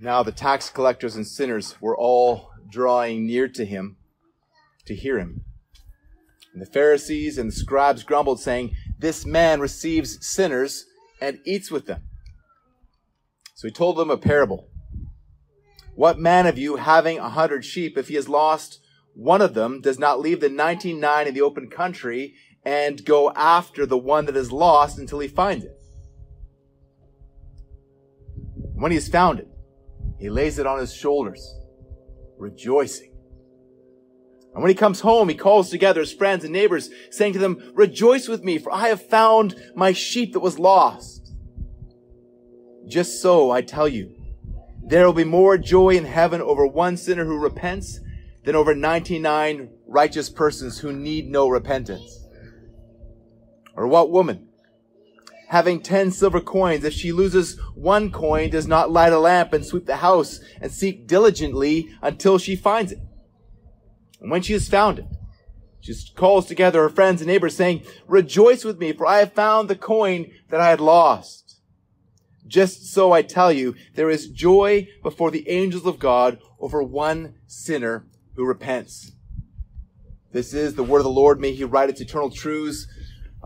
Now the tax collectors and sinners were all drawing near to him to hear him. And the Pharisees and the scribes grumbled, saying, This man receives sinners and eats with them. So he told them a parable. What man of you, having a hundred sheep, if he has lost one of them, does not leave the 99 in the open country and go after the one that is lost until he finds it? When he has found it, he lays it on his shoulders, rejoicing. And when he comes home, he calls together his friends and neighbors, saying to them, Rejoice with me, for I have found my sheep that was lost. Just so, I tell you, there will be more joy in heaven over one sinner who repents than over 99 righteous persons who need no repentance. Or what woman, having ten silver coins, if she loses one coin, does not light a lamp and sweep the house and seek diligently until she finds it. And when she has found it, she calls together her friends and neighbors saying, rejoice with me, for I have found the coin that I had lost. Just so I tell you, there is joy before the angels of God over one sinner who repents. This is the word of the Lord. May he write its eternal truths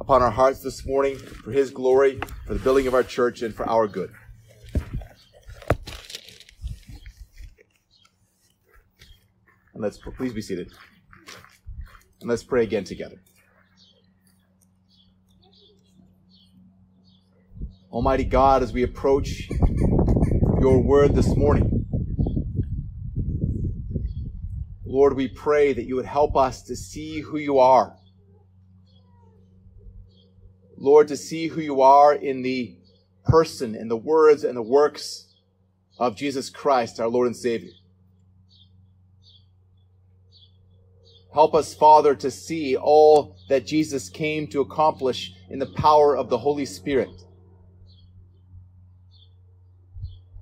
upon our hearts this morning for His glory, for the building of our church, and for our good. And let's please be seated. And let's pray again together. Almighty God, as we approach your word this morning, Lord, we pray that you would help us to see who you are Lord, to see who you are in the person, in the words and the works of Jesus Christ, our Lord and Savior. Help us, Father, to see all that Jesus came to accomplish in the power of the Holy Spirit.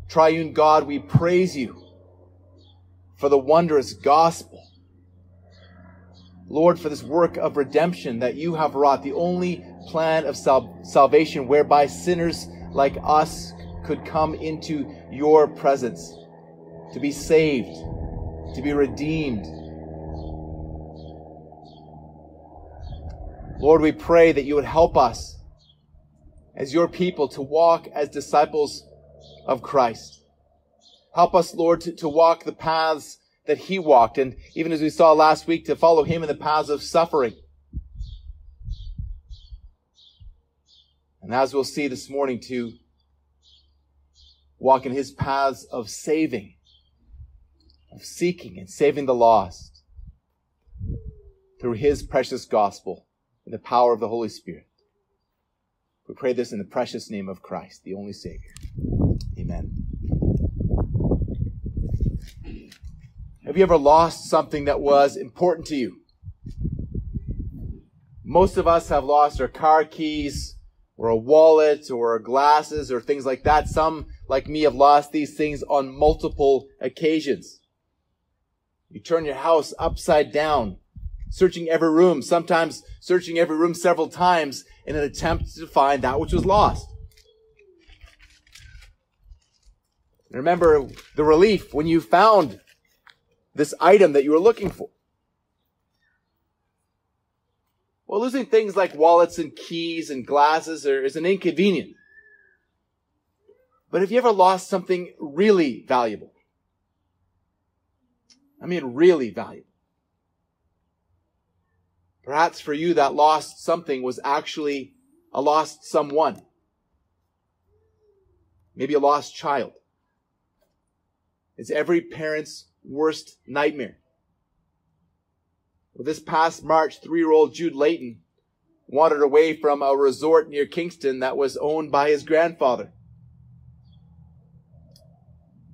Triune God, we praise you for the wondrous gospel. Lord, for this work of redemption that you have wrought, the only plan of sal- salvation whereby sinners like us could come into your presence to be saved, to be redeemed. Lord, we pray that you would help us as your people to walk as disciples of Christ. Help us, Lord, to, to walk the paths that he walked, and even as we saw last week, to follow him in the paths of suffering. And as we'll see this morning, to walk in his paths of saving, of seeking and saving the lost through his precious gospel in the power of the Holy Spirit. We pray this in the precious name of Christ, the only Savior. Amen. Have you ever lost something that was important to you? Most of us have lost our car keys, or a wallet or glasses or things like that. Some, like me, have lost these things on multiple occasions. You turn your house upside down, searching every room, sometimes searching every room several times in an attempt to find that which was lost. Remember the relief when you found this item that you were looking for. Well, losing things like wallets and keys and glasses are, is an inconvenience. But have you ever lost something really valuable? I mean, really valuable. Perhaps for you, that lost something was actually a lost someone. Maybe a lost child. It's every parent's worst nightmare. Well, this past March, three-year-old Jude Layton wandered away from a resort near Kingston that was owned by his grandfather.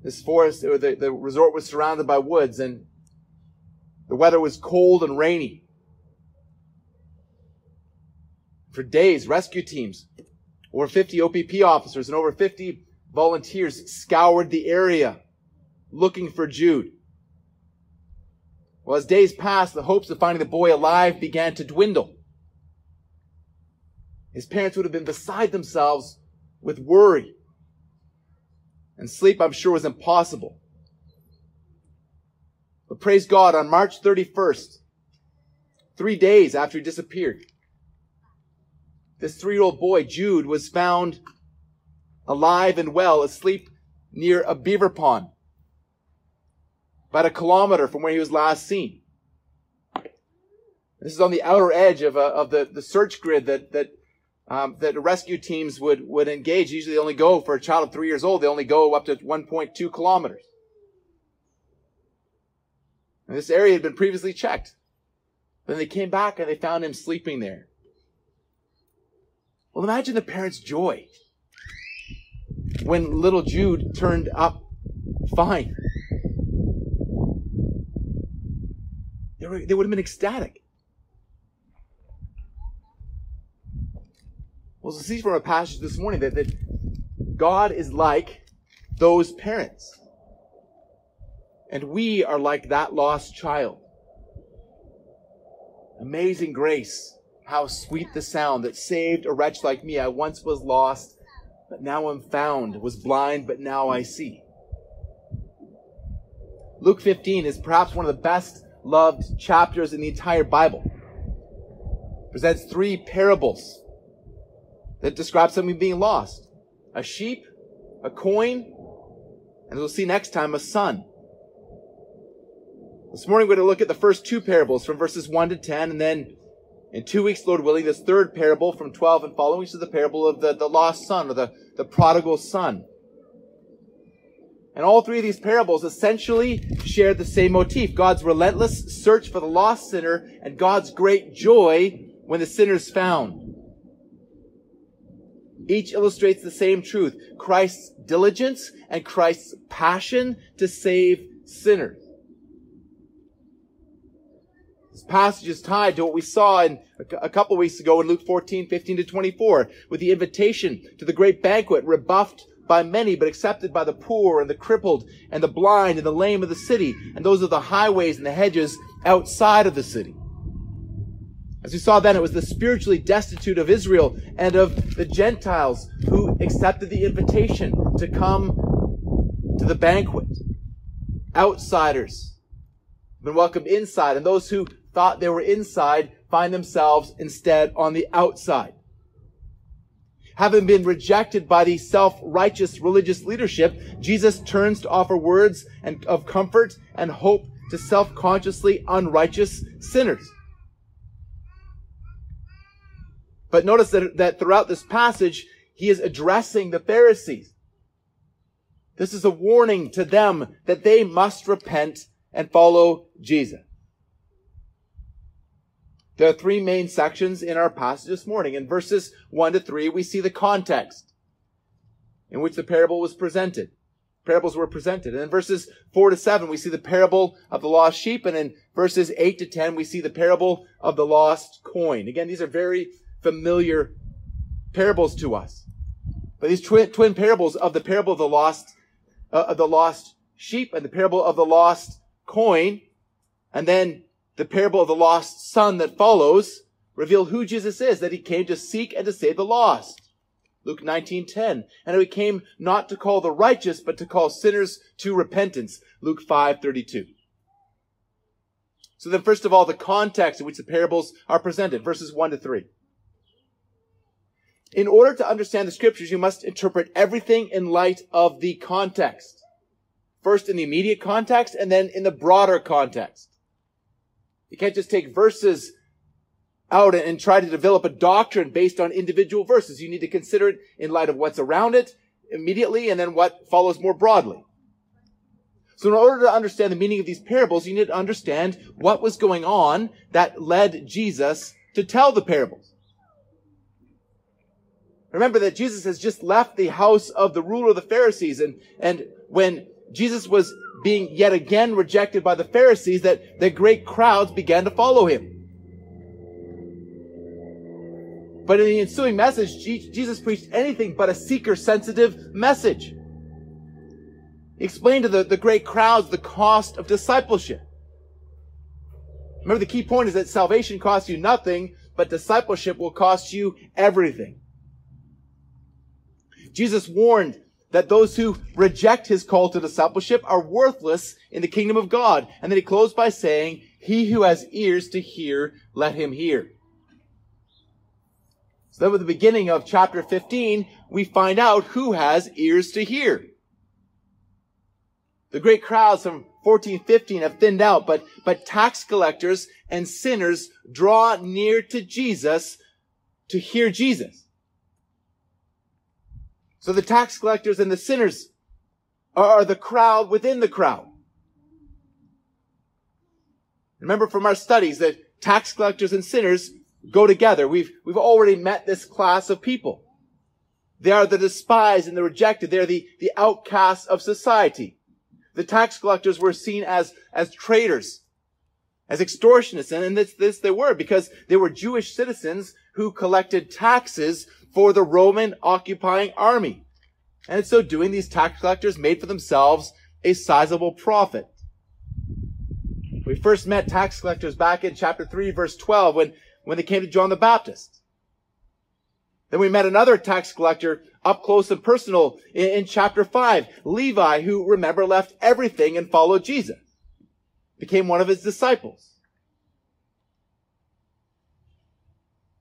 This forest, or the, the resort was surrounded by woods and the weather was cold and rainy. For days, rescue teams, over 50 OPP officers and over 50 volunteers scoured the area looking for Jude. Well, as days passed, the hopes of finding the boy alive began to dwindle. His parents would have been beside themselves with worry. And sleep, I'm sure, was impossible. But praise God, on March 31st, three days after he disappeared, this three year old boy, Jude, was found alive and well, asleep near a beaver pond, about a kilometer from where he was last seen. This is on the outer edge of, a, of the, the search grid that, that, um, that rescue teams would, would engage. Usually they only go for a child of three years old, they only go up to 1.2 kilometers. And this area had been previously checked. Then they came back and they found him sleeping there. Well, imagine the parents' joy when little Jude turned up fine. They, were, they would have been ecstatic. Well, so see from a passage this morning that, that God is like those parents. And we are like that lost child. Amazing grace. How sweet the sound that saved a wretch like me. I once was lost, but now am found. Was blind, but now I see. Luke 15 is perhaps one of the best loved chapters in the entire Bible. It presents three parables that describe something being lost. A sheep, a coin, and we'll see next time, a son. This morning we're going to look at the first two parables from verses 1 to 10, and then in two weeks, Lord willing, this third parable from 12 and following, which is the parable of the, the lost son or the, the prodigal son. And all three of these parables essentially share the same motif God's relentless search for the lost sinner and God's great joy when the sinner is found. Each illustrates the same truth Christ's diligence and Christ's passion to save sinners. This passage is tied to what we saw in a couple weeks ago in Luke 14, 15 to 24, with the invitation to the great banquet rebuffed by many, but accepted by the poor and the crippled and the blind and the lame of the city, and those of the highways and the hedges outside of the city. As we saw then, it was the spiritually destitute of Israel and of the Gentiles who accepted the invitation to come to the banquet. Outsiders been welcomed inside, and those who thought they were inside find themselves instead on the outside. Having been rejected by the self-righteous religious leadership, Jesus turns to offer words and, of comfort and hope to self-consciously unrighteous sinners. But notice that, that throughout this passage, he is addressing the Pharisees. This is a warning to them that they must repent and follow Jesus. There are three main sections in our passage this morning. In verses 1 to 3, we see the context in which the parable was presented. Parables were presented. And in verses 4 to 7, we see the parable of the lost sheep. And in verses 8 to 10, we see the parable of the lost coin. Again, these are very familiar parables to us. But these twin, twin parables of the parable of the lost, uh, of the lost sheep and the parable of the lost coin, and then the parable of the lost son that follows reveal who Jesus is, that he came to seek and to save the lost. Luke 19:10. And he came not to call the righteous, but to call sinners to repentance. Luke 5:32. So then first of all, the context in which the parables are presented, verses 1 to 3. In order to understand the scriptures, you must interpret everything in light of the context. First in the immediate context and then in the broader context. You can't just take verses out and try to develop a doctrine based on individual verses. You need to consider it in light of what's around it immediately and then what follows more broadly. So in order to understand the meaning of these parables, you need to understand what was going on that led Jesus to tell the parables. Remember that Jesus has just left the house of the ruler of the Pharisees and, and when Jesus was being yet again rejected by the Pharisees that, that great crowds began to follow him. But in the ensuing message, Jesus preached anything but a seeker sensitive message. He explained to the, the great crowds the cost of discipleship. Remember, the key point is that salvation costs you nothing, but discipleship will cost you everything. Jesus warned that those who reject his call to discipleship are worthless in the kingdom of God. And then he closed by saying, he who has ears to hear, let him hear. So then at the beginning of chapter 15, we find out who has ears to hear. The great crowds from 14, 15 have thinned out, but, but tax collectors and sinners draw near to Jesus to hear Jesus. So the tax collectors and the sinners are the crowd within the crowd. Remember from our studies that tax collectors and sinners go together. We've, we've already met this class of people. They are the despised and the rejected. They are the, the outcasts of society. The tax collectors were seen as, as traitors, as extortionists. And, and this, this they were because they were Jewish citizens who collected taxes for the Roman occupying army. And in so doing, these tax collectors made for themselves a sizable profit. We first met tax collectors back in chapter 3, verse 12, when, when they came to John the Baptist. Then we met another tax collector up close and personal in, in chapter 5, Levi, who, remember, left everything and followed Jesus, became one of his disciples.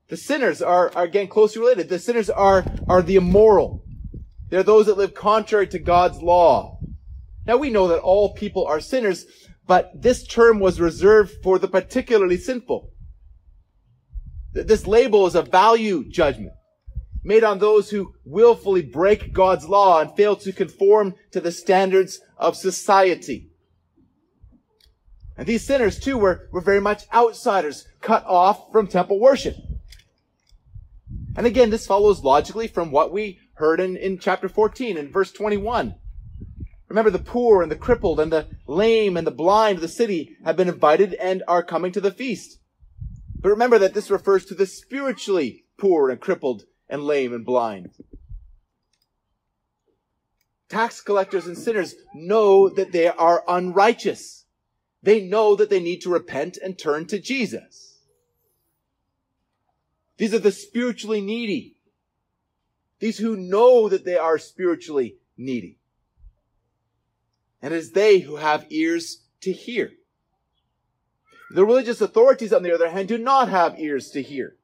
The sinners are, are again closely related. The sinners are, are the immoral. They're those that live contrary to God's law. Now we know that all people are sinners, but this term was reserved for the particularly sinful. This label is a value judgment made on those who willfully break God's law and fail to conform to the standards of society. And these sinners too were, were very much outsiders, cut off from temple worship. And again, this follows logically from what we heard in, in chapter 14 in verse 21. Remember the poor and the crippled and the lame and the blind of the city have been invited and are coming to the feast. But remember that this refers to the spiritually poor and crippled and lame and blind. Tax collectors and sinners know that they are unrighteous. They know that they need to repent and turn to Jesus. These are the spiritually needy. These who know that they are spiritually needy. And it is they who have ears to hear. The religious authorities, on the other hand, do not have ears to hear.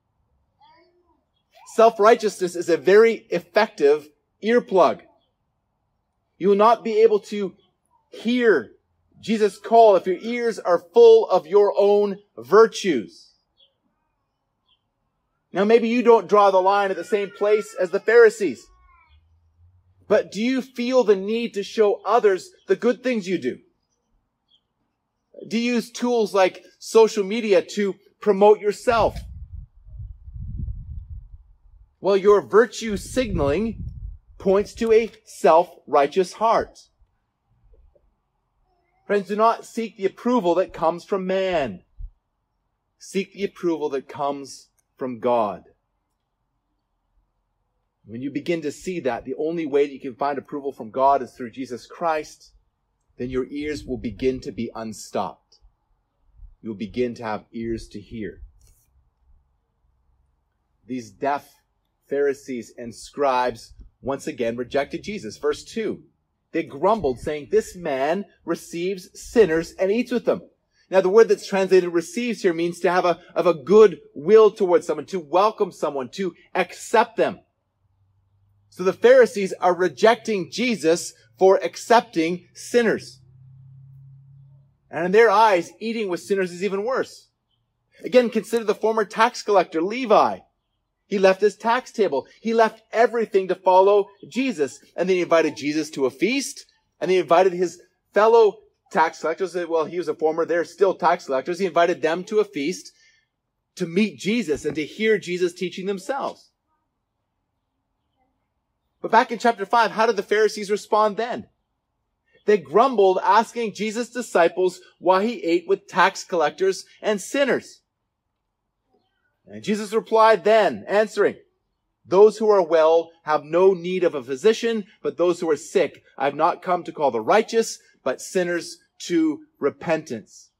Self-righteousness is a very effective earplug. You will not be able to hear Jesus' call if your ears are full of your own virtues. Now maybe you don't draw the line at the same place as the Pharisees. But do you feel the need to show others the good things you do? Do you use tools like social media to promote yourself? Well, your virtue signaling points to a self-righteous heart. Friends, do not seek the approval that comes from man. Seek the approval that comes from God. When you begin to see that, the only way that you can find approval from God is through Jesus Christ, then your ears will begin to be unstopped. You'll begin to have ears to hear. These deaf Pharisees and scribes once again rejected Jesus. Verse 2. They grumbled, saying, This man receives sinners and eats with them. Now, the word that's translated receives here means to have a, of a good will towards someone, to welcome someone, to accept them. So the Pharisees are rejecting Jesus for accepting sinners. And in their eyes, eating with sinners is even worse. Again, consider the former tax collector, Levi. He left his tax table. He left everything to follow Jesus. And then he invited Jesus to a feast. And he invited his fellow tax collectors. Uh, well, he was a former, they're still tax collectors. He invited them to a feast to meet Jesus and to hear Jesus teaching themselves. But back in chapter 5, how did the Pharisees respond then? They grumbled, asking Jesus' disciples why he ate with tax collectors and sinners. And Jesus replied then, answering, those who are well have no need of a physician, but those who are sick. I have not come to call the righteous, but sinners to repentance.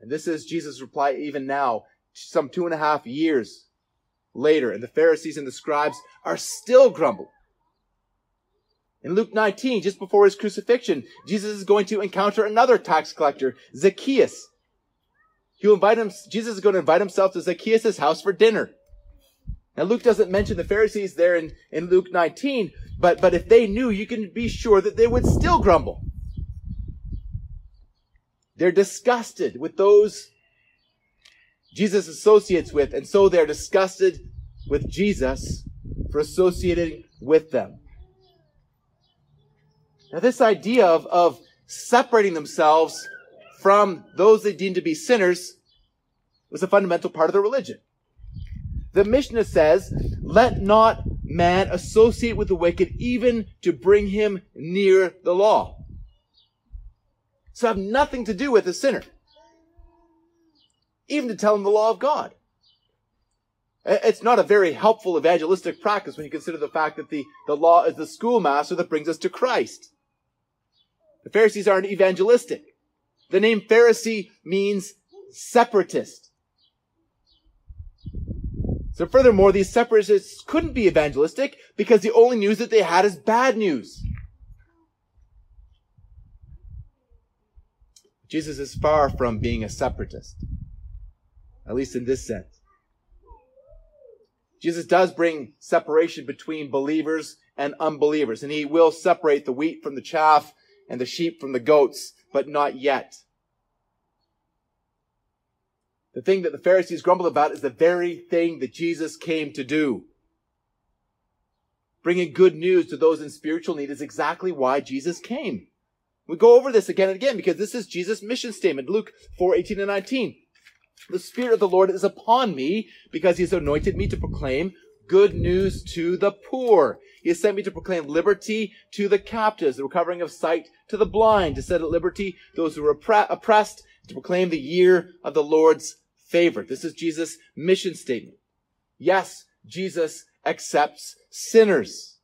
And this is Jesus' reply even now, some two and a half years later. And the Pharisees and the scribes are still grumbling. In Luke 19, just before his crucifixion, Jesus is going to encounter another tax collector, Zacchaeus. He'll invite him, Jesus is going to invite himself to Zacchaeus' house for dinner. Now Luke doesn't mention the Pharisees there in, in Luke 19, but, but if they knew, you can be sure that they would still grumble. They're disgusted with those Jesus associates with, and so they're disgusted with Jesus for associating with them. Now, this idea of, of separating themselves from those they deem to be sinners was a fundamental part of the religion. The Mishnah says, let not man associate with the wicked even to bring him near the law. So have nothing to do with the sinner. Even to tell him the law of God. It's not a very helpful evangelistic practice when you consider the fact that the, the law is the schoolmaster that brings us to Christ. The Pharisees aren't evangelistic. The name Pharisee means separatist. So furthermore, these separatists couldn't be evangelistic because the only news that they had is bad news. Jesus is far from being a separatist, at least in this sense. Jesus does bring separation between believers and unbelievers, and he will separate the wheat from the chaff and the sheep from the goats, but not yet. The thing that the Pharisees grumbled about is the very thing that Jesus came to do. Bringing good news to those in spiritual need is exactly why Jesus came. We go over this again and again because this is Jesus' mission statement. Luke 4, 18 and 19. The Spirit of the Lord is upon me because he has anointed me to proclaim good news to the poor. He has sent me to proclaim liberty to the captives, the recovering of sight to the blind, to set at liberty those who are oppressed, to proclaim the year of the Lord's favor. This is Jesus' mission statement. Yes, Jesus accepts sinners.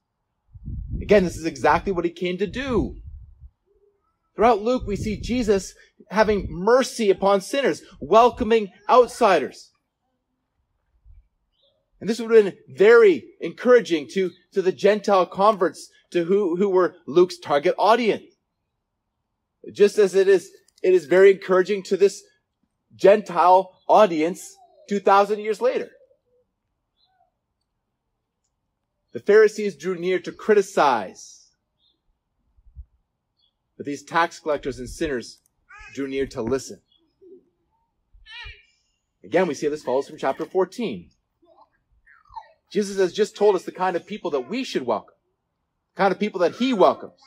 Again, this is exactly what he came to do. Throughout Luke, we see Jesus having mercy upon sinners, welcoming outsiders. And this would have been very encouraging to, to the Gentile converts to who, who were Luke's target audience. Just as it is, it is very encouraging to this Gentile audience 2,000 years later. The Pharisees drew near to criticize, but these tax collectors and sinners drew near to listen. Again, we see this follows from chapter 14. Jesus has just told us the kind of people that we should welcome, the kind of people that he welcomes.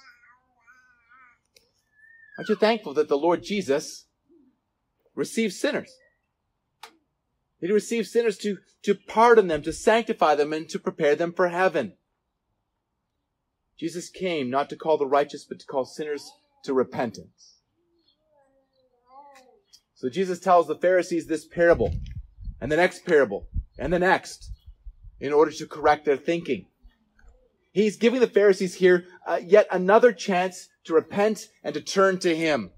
Aren't you thankful that the Lord Jesus receives sinners? That he receives sinners to, to pardon them, to sanctify them, and to prepare them for heaven. Jesus came not to call the righteous, but to call sinners to repentance. So Jesus tells the Pharisees this parable, and the next parable, and the next in order to correct their thinking. He's giving the Pharisees here uh, yet another chance to repent and to turn to Him.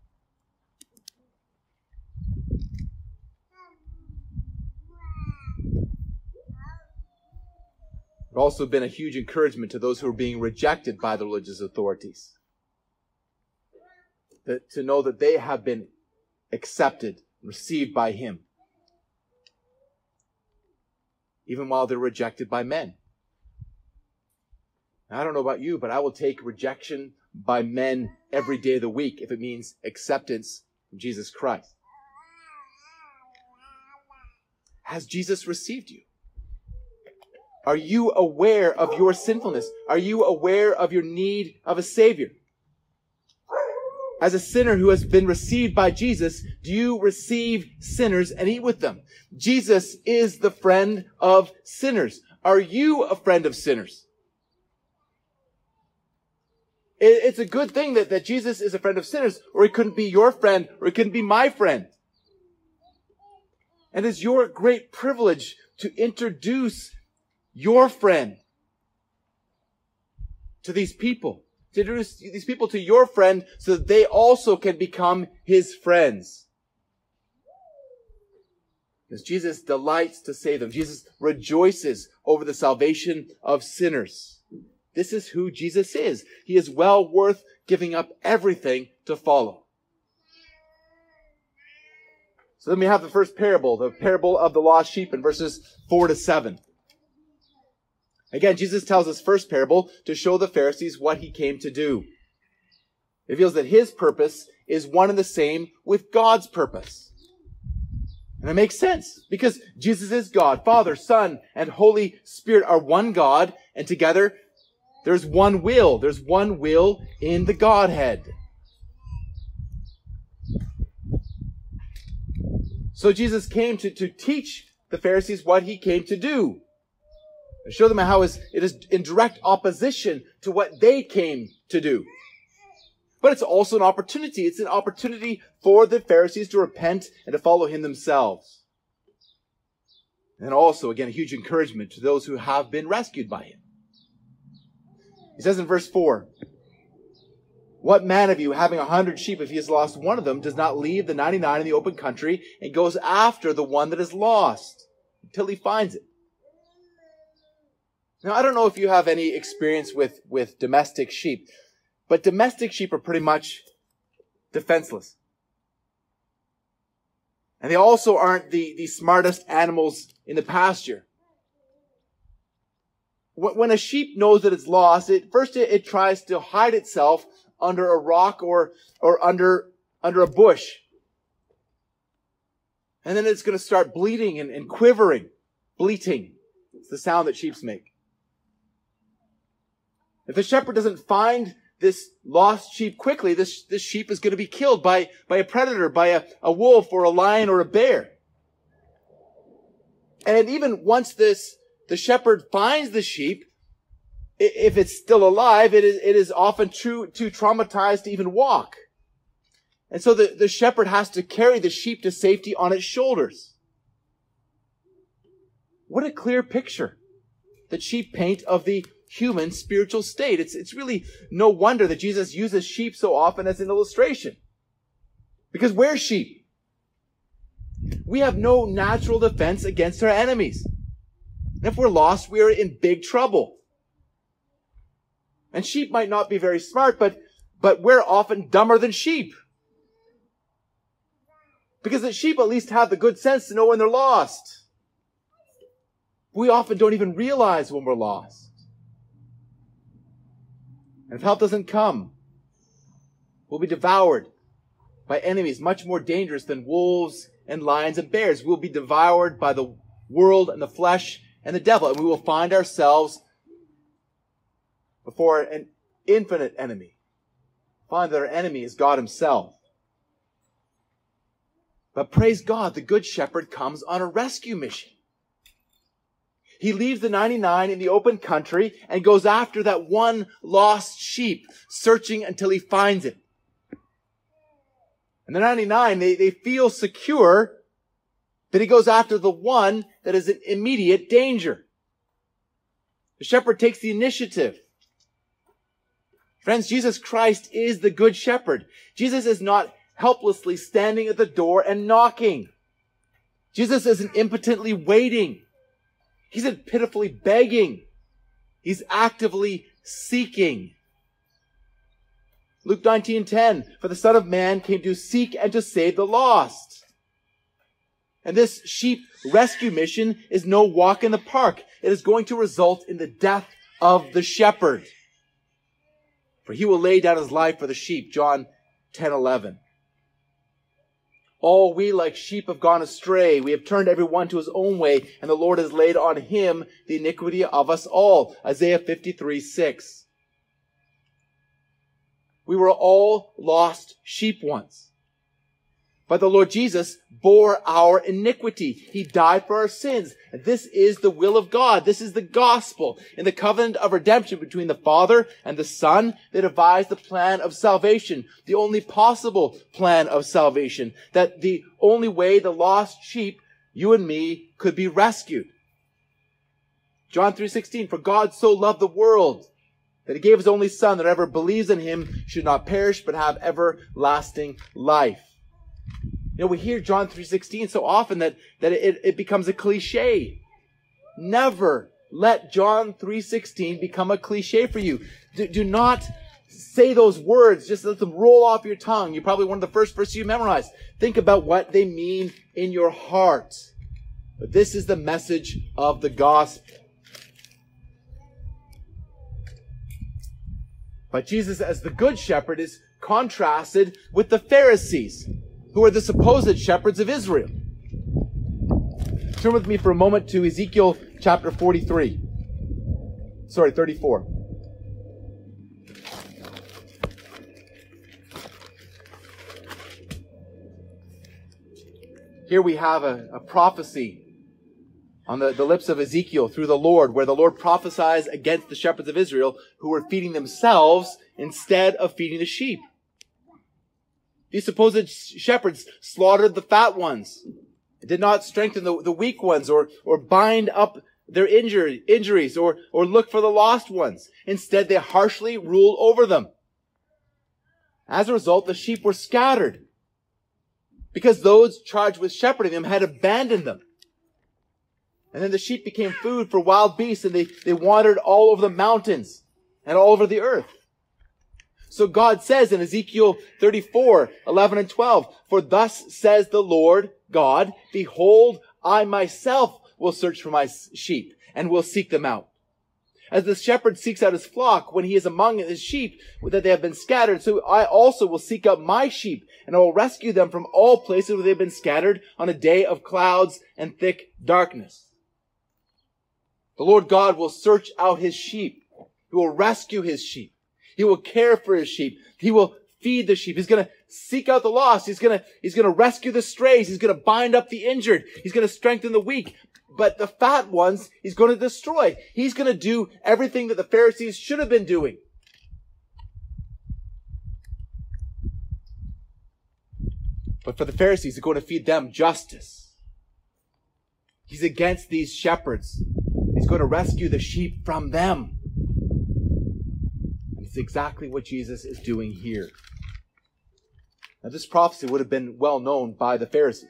Also been a huge encouragement to those who are being rejected by the religious authorities. That, to know that they have been accepted, received by Him even while they're rejected by men. I don't know about you, but I will take rejection by men every day of the week if it means acceptance from Jesus Christ. Has Jesus received you? Are you aware of your sinfulness? Are you aware of your need of a Savior? As a sinner who has been received by Jesus, do you receive sinners and eat with them? Jesus is the friend of sinners. Are you a friend of sinners? It's a good thing that, that Jesus is a friend of sinners, or he couldn't be your friend, or he couldn't be my friend. And it's your great privilege to introduce your friend to these people to introduce these people to your friend so that they also can become his friends. Because Jesus delights to save them. Jesus rejoices over the salvation of sinners. this is who Jesus is. He is well worth giving up everything to follow. So then we have the first parable, the parable of the lost sheep in verses 4 to 7. Again, Jesus tells this first parable to show the Pharisees what he came to do. It reveals that his purpose is one and the same with God's purpose. And it makes sense because Jesus is God. Father, Son, and Holy Spirit are one God, and together there's one will. There's one will in the Godhead. So Jesus came to, to teach the Pharisees what he came to do. And show them how it is in direct opposition to what they came to do. But it's also an opportunity. It's an opportunity for the Pharisees to repent and to follow him themselves. And also, again, a huge encouragement to those who have been rescued by him. He says in verse 4, What man of you, having a hundred sheep, if he has lost one of them, does not leave the 99 in the open country and goes after the one that is lost until he finds it? Now, I don't know if you have any experience with, with domestic sheep. But domestic sheep are pretty much defenseless. And they also aren't the, the smartest animals in the pasture. When a sheep knows that it's lost, it, first it, it tries to hide itself under a rock or, or under, under a bush. And then it's going to start bleeding and, and quivering, bleating. It's the sound that sheep make. If the shepherd doesn't find this lost sheep quickly, this, this sheep is going to be killed by, by a predator, by a, a wolf or a lion or a bear. And even once this, the shepherd finds the sheep, if it's still alive, it is, it is often too, too traumatized to even walk. And so the, the shepherd has to carry the sheep to safety on its shoulders. What a clear picture that sheep paint of the human spiritual state. It's, it's really no wonder that Jesus uses sheep so often as an illustration. Because we're sheep. We have no natural defense against our enemies. And if we're lost, we are in big trouble. And sheep might not be very smart, but, but we're often dumber than sheep. Because the sheep at least have the good sense to know when they're lost. We often don't even realize when we're lost. And if help doesn't come, we'll be devoured by enemies much more dangerous than wolves and lions and bears. We'll be devoured by the world and the flesh and the devil, and we will find ourselves before an infinite enemy. Find that our enemy is God Himself. But praise God, the Good Shepherd comes on a rescue mission. He leaves the 99 in the open country and goes after that one lost sheep, searching until he finds it. And the 99, they, they feel secure that he goes after the one that is in immediate danger. The shepherd takes the initiative. Friends, Jesus Christ is the good shepherd. Jesus is not helplessly standing at the door and knocking. Jesus isn't impotently waiting. He's not pitifully begging. He's actively seeking. Luke 19:10 For the son of man came to seek and to save the lost. And this sheep rescue mission is no walk in the park. It is going to result in the death of the shepherd. For he will lay down his life for the sheep. John 10:11. All we like sheep have gone astray. We have turned every one to his own way, and the Lord has laid on him the iniquity of us all. Isaiah 53, 6. We were all lost sheep once. But the Lord Jesus bore our iniquity. He died for our sins. This is the will of God. This is the gospel. In the covenant of redemption between the Father and the Son, they devised the plan of salvation, the only possible plan of salvation, that the only way the lost sheep, you and me, could be rescued. John 3.16, for God so loved the world that he gave his only son that whoever believes in him should not perish but have everlasting life. You know, we hear John 3.16 so often that, that it, it becomes a cliche. Never let John 3.16 become a cliche for you. Do, do not say those words. Just let them roll off your tongue. You're probably one of the first verses you memorized. Think about what they mean in your heart. But this is the message of the gospel. But Jesus, as the good shepherd, is contrasted with the Pharisees, who are the supposed shepherds of Israel. Turn with me for a moment to Ezekiel chapter 43. Sorry, 34. Here we have a, a prophecy on the, the lips of Ezekiel through the Lord, where the Lord prophesies against the shepherds of Israel who were feeding themselves instead of feeding the sheep. These supposed shepherds slaughtered the fat ones, did not strengthen the, the weak ones or, or bind up their injury, injuries or, or look for the lost ones. Instead, they harshly ruled over them. As a result, the sheep were scattered because those charged with shepherding them had abandoned them. And then the sheep became food for wild beasts and they, they wandered all over the mountains and all over the earth. So God says in Ezekiel 34, 11 and 12, For thus says the Lord God, Behold, I myself will search for my sheep and will seek them out. As the shepherd seeks out his flock when he is among his sheep that they have been scattered, so I also will seek out my sheep and I will rescue them from all places where they have been scattered on a day of clouds and thick darkness. The Lord God will search out his sheep. He will rescue his sheep. He will care for his sheep. He will feed the sheep. He's going to seek out the lost. He's going to, he's going to rescue the strays. He's going to bind up the injured. He's going to strengthen the weak. But the fat ones, he's going to destroy. He's going to do everything that the Pharisees should have been doing. But for the Pharisees, he's going to feed them justice. He's against these shepherds He's going to rescue the sheep from them. Exactly what Jesus is doing here. Now, this prophecy would have been well known by the Pharisees.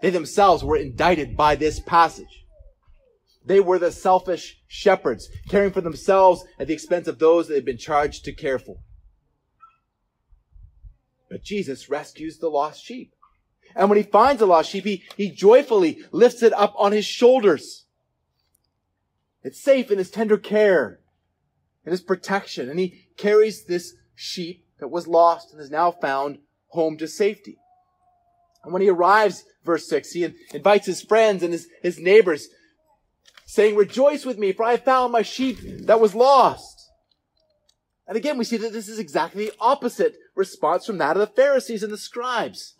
They themselves were indicted by this passage. They were the selfish shepherds, caring for themselves at the expense of those they had been charged to care for. But Jesus rescues the lost sheep. And when he finds a lost sheep, he, he joyfully lifts it up on his shoulders. It's safe in his tender care and his protection. And he carries this sheep that was lost and is now found home to safety. And when he arrives, verse 6, he invites his friends and his, his neighbors, saying, Rejoice with me, for I have found my sheep that was lost. And again, we see that this is exactly the opposite response from that of the Pharisees and the scribes,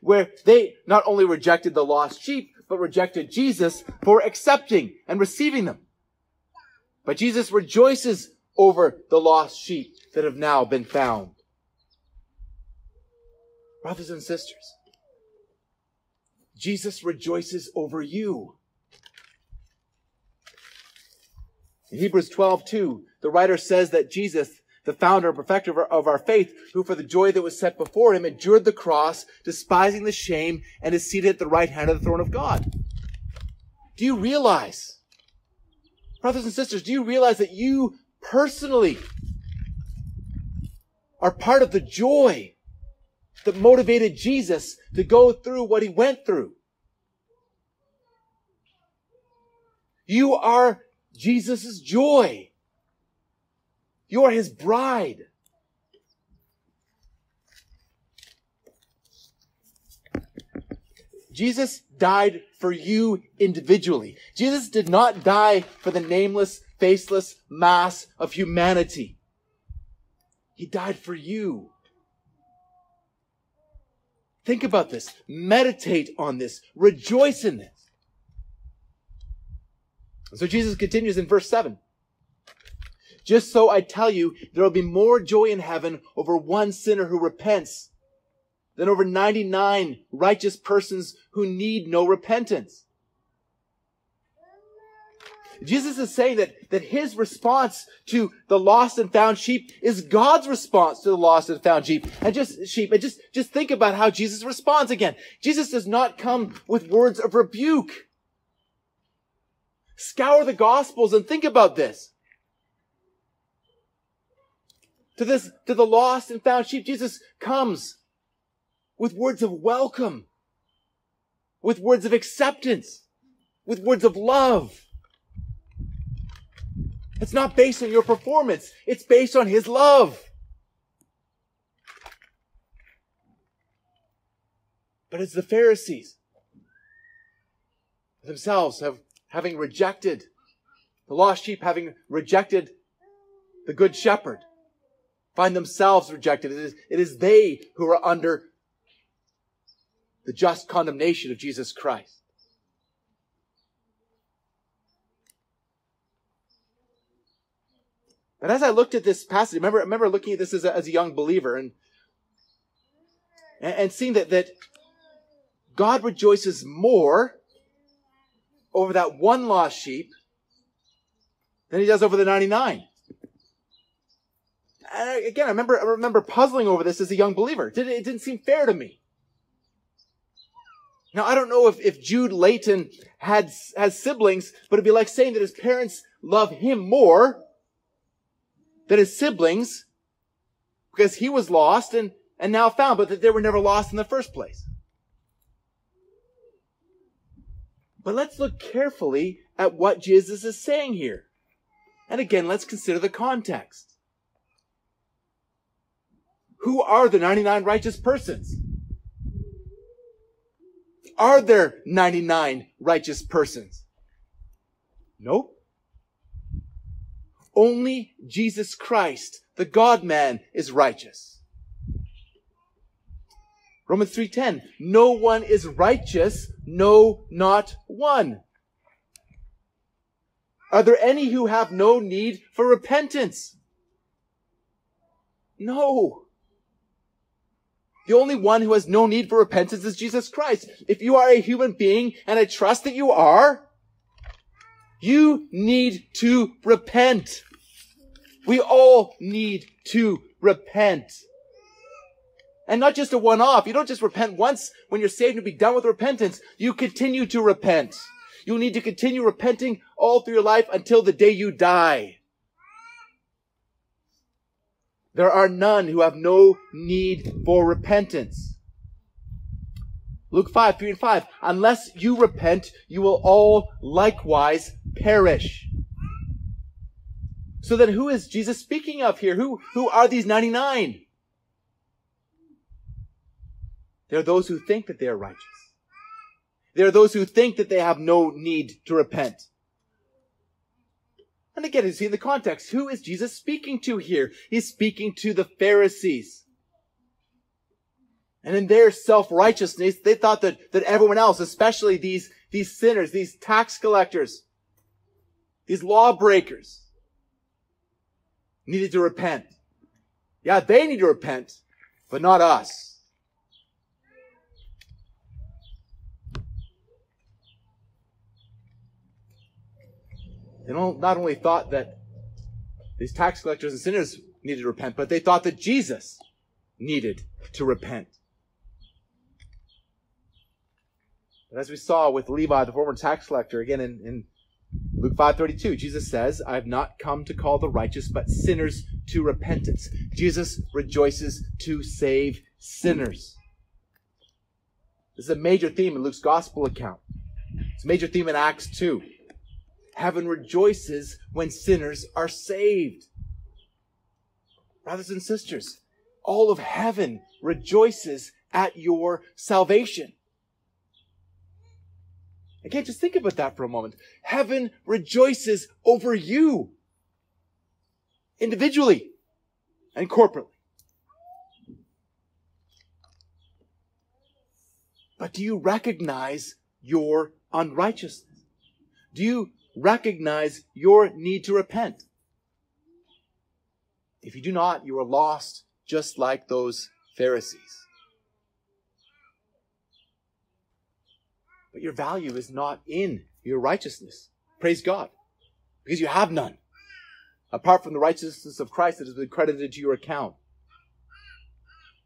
where they not only rejected the lost sheep, but rejected Jesus for accepting and receiving them. But Jesus rejoices over the lost sheep that have now been found. Brothers and sisters, Jesus rejoices over you. In Hebrews 12, 2, the writer says that Jesus, the founder and perfecter of our faith, who for the joy that was set before him endured the cross, despising the shame, and is seated at the right hand of the throne of God. Do you realize Brothers and sisters, do you realize that you personally are part of the joy that motivated Jesus to go through what he went through? You are Jesus' joy. You are his bride. Jesus died for you individually. Jesus did not die for the nameless, faceless mass of humanity. He died for you. Think about this. Meditate on this. Rejoice in this. So Jesus continues in verse 7. Just so I tell you, there will be more joy in heaven over one sinner who repents than over 99 righteous persons who need no repentance. Jesus is saying that, that his response to the lost and found sheep is God's response to the lost and found sheep. And just sheep. And just, just think about how Jesus responds again. Jesus does not come with words of rebuke. Scour the gospels and think about this. To this, to the lost and found sheep, Jesus comes with words of welcome, with words of acceptance, with words of love. It's not based on your performance. It's based on His love. But it's the Pharisees themselves have, having rejected the lost sheep, having rejected the good shepherd, find themselves rejected. It is, it is they who are under the just condemnation of Jesus Christ. But as I looked at this passage, remember, remember looking at this as a, as a young believer and, and, seeing that, that God rejoices more over that one lost sheep than he does over the 99. And again, I remember, I remember puzzling over this as a young believer. It didn't seem fair to me. Now, I don't know if, if Jude Layton had, has siblings, but it'd be like saying that his parents love him more than his siblings because he was lost and, and now found, but that they were never lost in the first place. But let's look carefully at what Jesus is saying here. And again, let's consider the context. Who are the 99 righteous persons? Are there 99 righteous persons? Nope. Only Jesus Christ, the God man, is righteous. Romans 3:10 No one is righteous no, not one. Are there any who have no need for repentance? No. The only one who has no need for repentance is Jesus Christ. If you are a human being, and I trust that you are, you need to repent. We all need to repent. And not just a one-off. You don't just repent once when you're saved and be done with repentance. You continue to repent. You need to continue repenting all through your life until the day you die. There are none who have no need for repentance. Luke 5, 3 and 5. Unless you repent, you will all likewise perish. So then who is Jesus speaking of here? Who, who are these 99? There are those who think that they are righteous. There are those who think that they have no need to repent. And again, you see in the context, who is Jesus speaking to here? He's speaking to the Pharisees. And in their self-righteousness, they thought that, that everyone else, especially these, these sinners, these tax collectors, these lawbreakers, needed to repent. Yeah, they need to repent, but not us. They not only thought that these tax collectors and sinners needed to repent, but they thought that Jesus needed to repent. As we saw with Levi, the former tax collector, again in, in Luke 5:32, Jesus says, "I have not come to call the righteous, but sinners to repentance." Jesus rejoices to save sinners. This is a major theme in Luke's gospel account. It's a major theme in Acts 2. Heaven rejoices when sinners are saved. Brothers and sisters, all of heaven rejoices at your salvation. Okay, just think about that for a moment. Heaven rejoices over you individually and corporately. But do you recognize your unrighteousness? Do you recognize your need to repent. If you do not, you are lost just like those Pharisees. But your value is not in your righteousness. Praise God. Because you have none. Apart from the righteousness of Christ that has been credited to your account.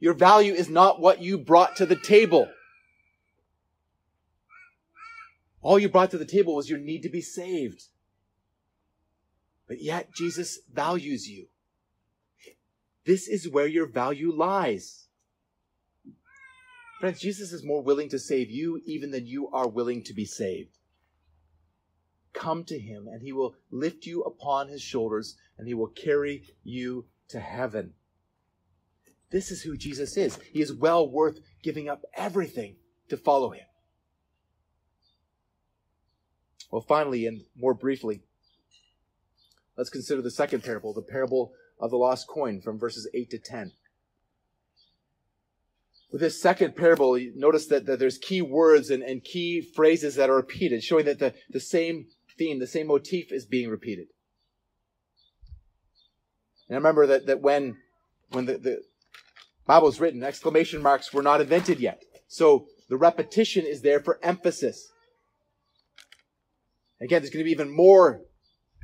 Your value is not what you brought to the table. All you brought to the table was your need to be saved. But yet Jesus values you. This is where your value lies. Friends, Jesus is more willing to save you even than you are willing to be saved. Come to him and he will lift you upon his shoulders and he will carry you to heaven. This is who Jesus is. He is well worth giving up everything to follow him. Well, finally, and more briefly, let's consider the second parable, the parable of the lost coin from verses 8 to 10. With this second parable, you notice that, that there's key words and, and key phrases that are repeated, showing that the, the same theme, the same motif is being repeated. And I remember that, that when, when the, the Bible was written, exclamation marks were not invented yet. So the repetition is there for emphasis. Again, there's going to be even more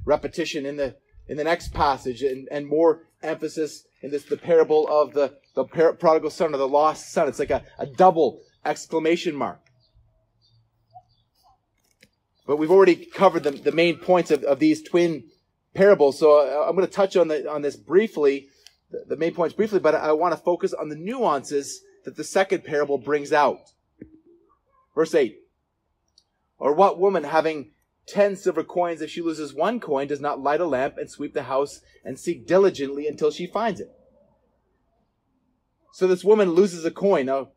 repetition in the in the next passage and, and more emphasis in this the parable of the, the prodigal son or the lost son. It's like a, a double exclamation mark. But we've already covered the, the main points of, of these twin parables. So uh, I'm going to touch on the, on this briefly, the, the main points briefly, but I, I want to focus on the nuances that the second parable brings out. Verse 8. Or what woman having ten silver coins if she loses one coin, does not light a lamp and sweep the house and seek diligently until she finds it. So this woman loses a coin. Now, it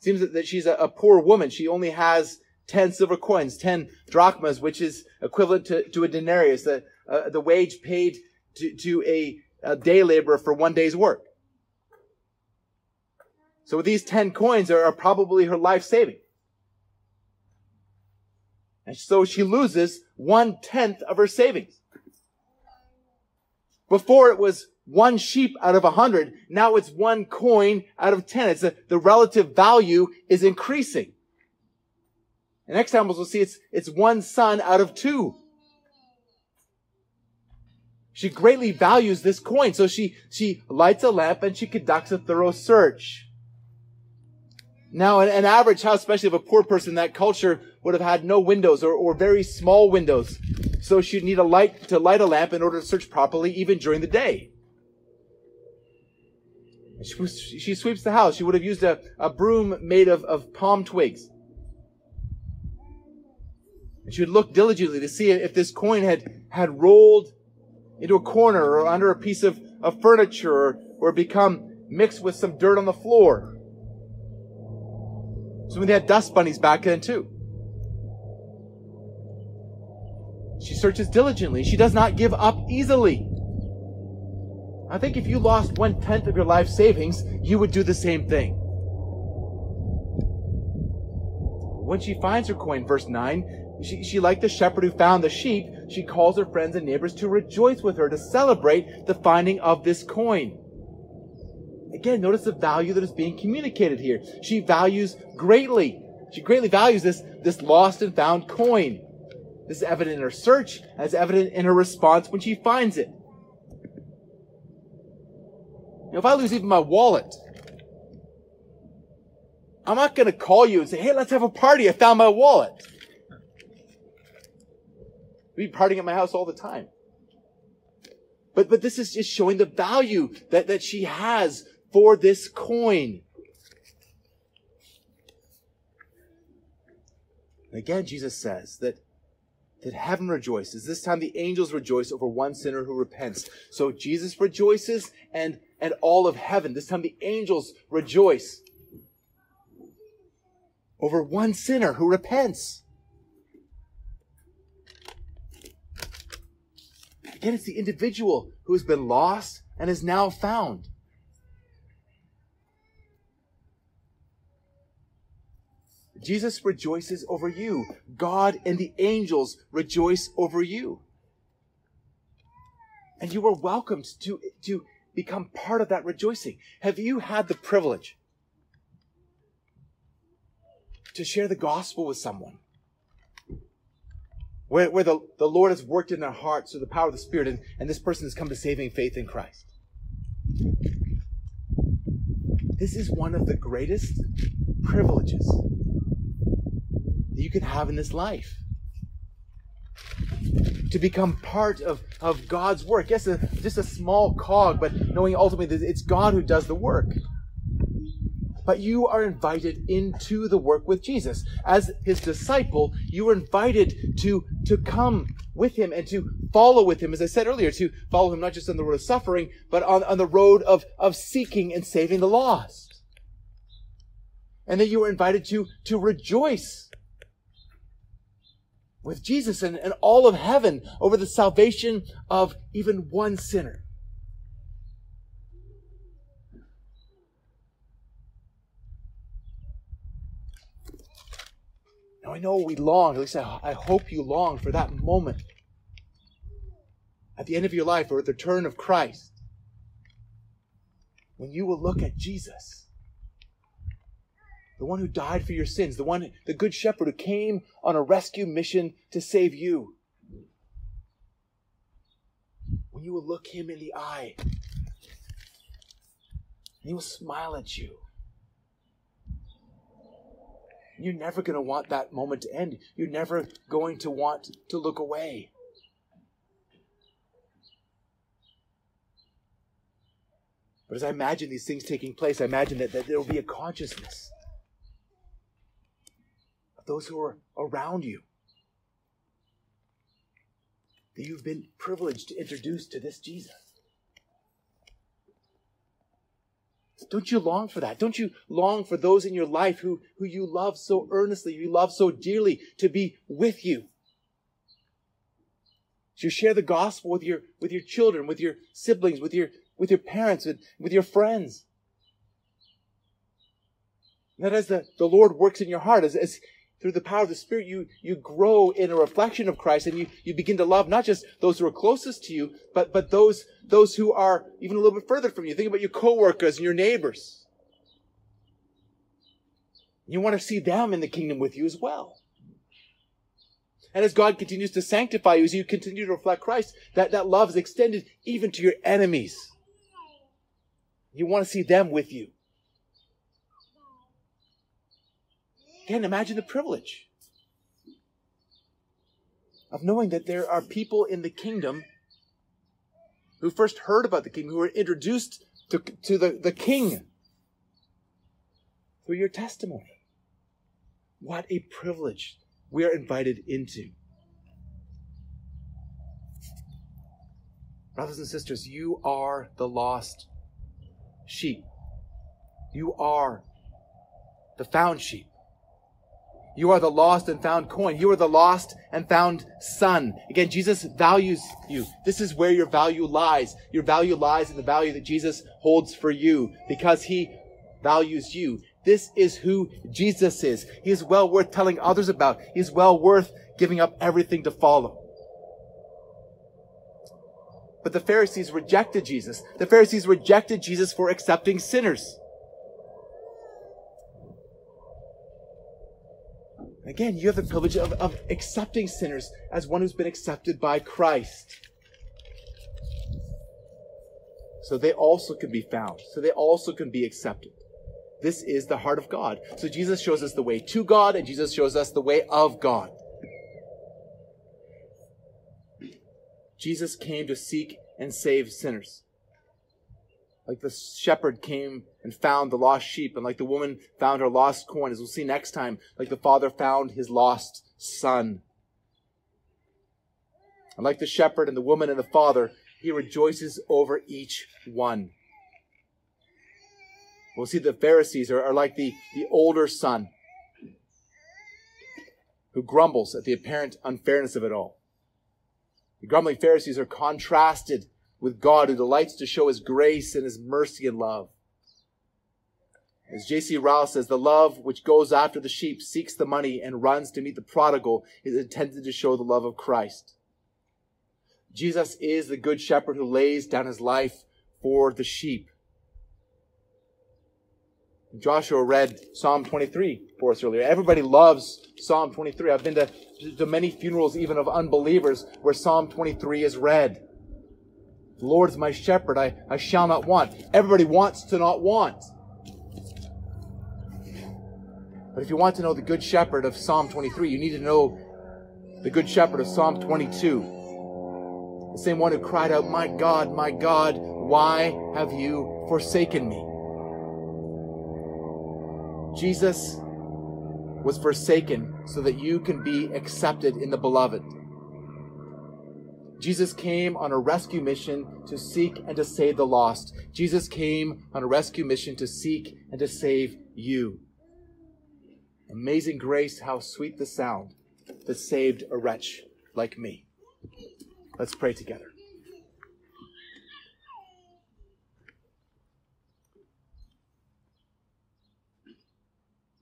seems that she's a, a poor woman. She only has 10 silver coins, 10 drachmas, which is equivalent to, to a denarius, the, uh, the wage paid to, to a, a day laborer for one day's work. So these 10 coins are, are probably her life saving. And so she loses one tenth of her savings. Before it was one sheep out of a hundred. Now it's one coin out of ten. It's a, the relative value is increasing. In next examples, we'll see it's, it's one son out of two. She greatly values this coin. So she, she lights a lamp and she conducts a thorough search. Now, an, an average house, especially of a poor person in that culture, would have had no windows or, or very small windows. So she'd need a light to light a lamp in order to search properly even during the day. She, she sweeps the house. She would have used a, a broom made of, of palm twigs. And she would look diligently to see if this coin had, had rolled into a corner or under a piece of, of furniture or, or become mixed with some dirt on the floor. So they had dust bunnies back then too. She searches diligently. She does not give up easily. I think if you lost one tenth of your life savings, you would do the same thing. When she finds her coin, verse 9, she, she, like the shepherd who found the sheep, she calls her friends and neighbors to rejoice with her, to celebrate the finding of this coin. Again, notice the value that is being communicated here. She values greatly. She greatly values this, this lost and found coin. This is evident in her search, as evident in her response when she finds it. If I lose even my wallet, I'm not going to call you and say, hey, let's have a party. I found my wallet. We be partying at my house all the time. But, but this is just showing the value that, that she has for this coin. Again, Jesus says that that heaven rejoices. This time the angels rejoice over one sinner who repents. So Jesus rejoices and, and all of heaven. This time the angels rejoice over one sinner who repents. Again, it's the individual who has been lost and is now found. Jesus rejoices over you. God and the angels rejoice over you. And you are welcomed to, to become part of that rejoicing. Have you had the privilege to share the gospel with someone? Where, where the, the Lord has worked in their hearts through the power of the Spirit, and, and this person has come to saving faith in Christ. This is one of the greatest privileges that you can have in this life. To become part of, of God's work. Yes, a, just a small cog, but knowing ultimately that it's God who does the work. But you are invited into the work with Jesus. As his disciple, you are invited to, to come with him and to follow with him, as I said earlier, to follow him not just on the road of suffering, but on, on the road of, of seeking and saving the lost. And that you are invited to, to rejoice with Jesus and, and all of heaven over the salvation of even one sinner. Now I know we long, at least I, I hope you long for that moment at the end of your life or at the turn of Christ when you will look at Jesus the one who died for your sins, the one, the good shepherd who came on a rescue mission to save you. When you will look him in the eye, he will smile at you. You're never going to want that moment to end. You're never going to want to look away. But as I imagine these things taking place, I imagine that, that there will be a consciousness those who are around you. That you've been privileged to introduce to this Jesus. Don't you long for that? Don't you long for those in your life who, who you love so earnestly, you love so dearly to be with you? To you share the gospel with your, with your children, with your siblings, with your, with your parents, with, with your friends. And that as the, the Lord works in your heart, as, as through the power of the Spirit, you, you grow in a reflection of Christ and you, you begin to love not just those who are closest to you, but, but those, those who are even a little bit further from you. Think about your coworkers and your neighbors. You want to see them in the kingdom with you as well. And as God continues to sanctify you, as you continue to reflect Christ, that, that love is extended even to your enemies. You want to see them with you. Again, imagine the privilege of knowing that there are people in the kingdom who first heard about the kingdom, who were introduced to, to the, the king through your testimony. What a privilege we are invited into. Brothers and sisters, you are the lost sheep. You are the found sheep. You are the lost and found coin. You are the lost and found son. Again, Jesus values you. This is where your value lies. Your value lies in the value that Jesus holds for you because he values you. This is who Jesus is. He is well worth telling others about. He is well worth giving up everything to follow. But the Pharisees rejected Jesus. The Pharisees rejected Jesus for accepting sinners. Again, you have the privilege of, of accepting sinners as one who's been accepted by Christ. So they also can be found. So they also can be accepted. This is the heart of God. So Jesus shows us the way to God, and Jesus shows us the way of God. Jesus came to seek and save sinners like the shepherd came and found the lost sheep, and like the woman found her lost coin, as we'll see next time, like the father found his lost son. And like the shepherd and the woman and the father, he rejoices over each one. We'll see the Pharisees are, are like the, the older son who grumbles at the apparent unfairness of it all. The grumbling Pharisees are contrasted with God who delights to show his grace and his mercy and love. As J.C. Ryle says, the love which goes after the sheep, seeks the money, and runs to meet the prodigal is intended to show the love of Christ. Jesus is the good shepherd who lays down his life for the sheep. Joshua read Psalm 23 for us earlier. Everybody loves Psalm 23. I've been to, to many funerals, even of unbelievers, where Psalm 23 is read. The Lord is my shepherd, I, I shall not want. Everybody wants to not want. But if you want to know the Good Shepherd of Psalm 23, you need to know the Good Shepherd of Psalm 22. The same one who cried out, My God, my God, why have you forsaken me? Jesus was forsaken so that you can be accepted in the beloved. Jesus came on a rescue mission to seek and to save the lost. Jesus came on a rescue mission to seek and to save you. Amazing grace, how sweet the sound that saved a wretch like me. Let's pray together.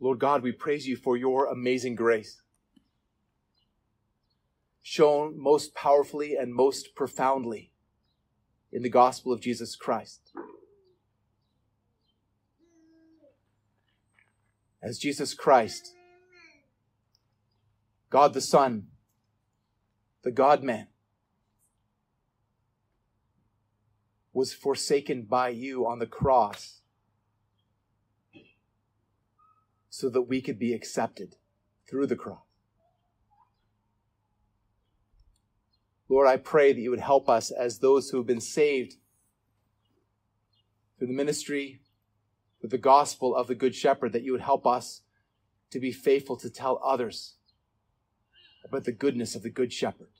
Lord God, we praise you for your amazing grace shown most powerfully and most profoundly in the gospel of Jesus Christ. As Jesus Christ, God the Son, the God man, was forsaken by you on the cross so that we could be accepted through the cross. Lord, I pray that you would help us as those who have been saved through the ministry, through the gospel of the Good Shepherd, that you would help us to be faithful to tell others about the goodness of the Good Shepherd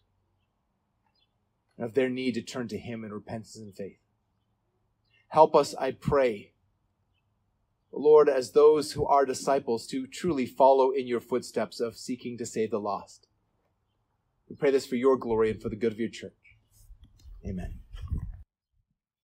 and of their need to turn to Him in repentance and faith. Help us, I pray, Lord, as those who are disciples, to truly follow in your footsteps of seeking to save the lost. We pray this for your glory and for the good of your church. Amen.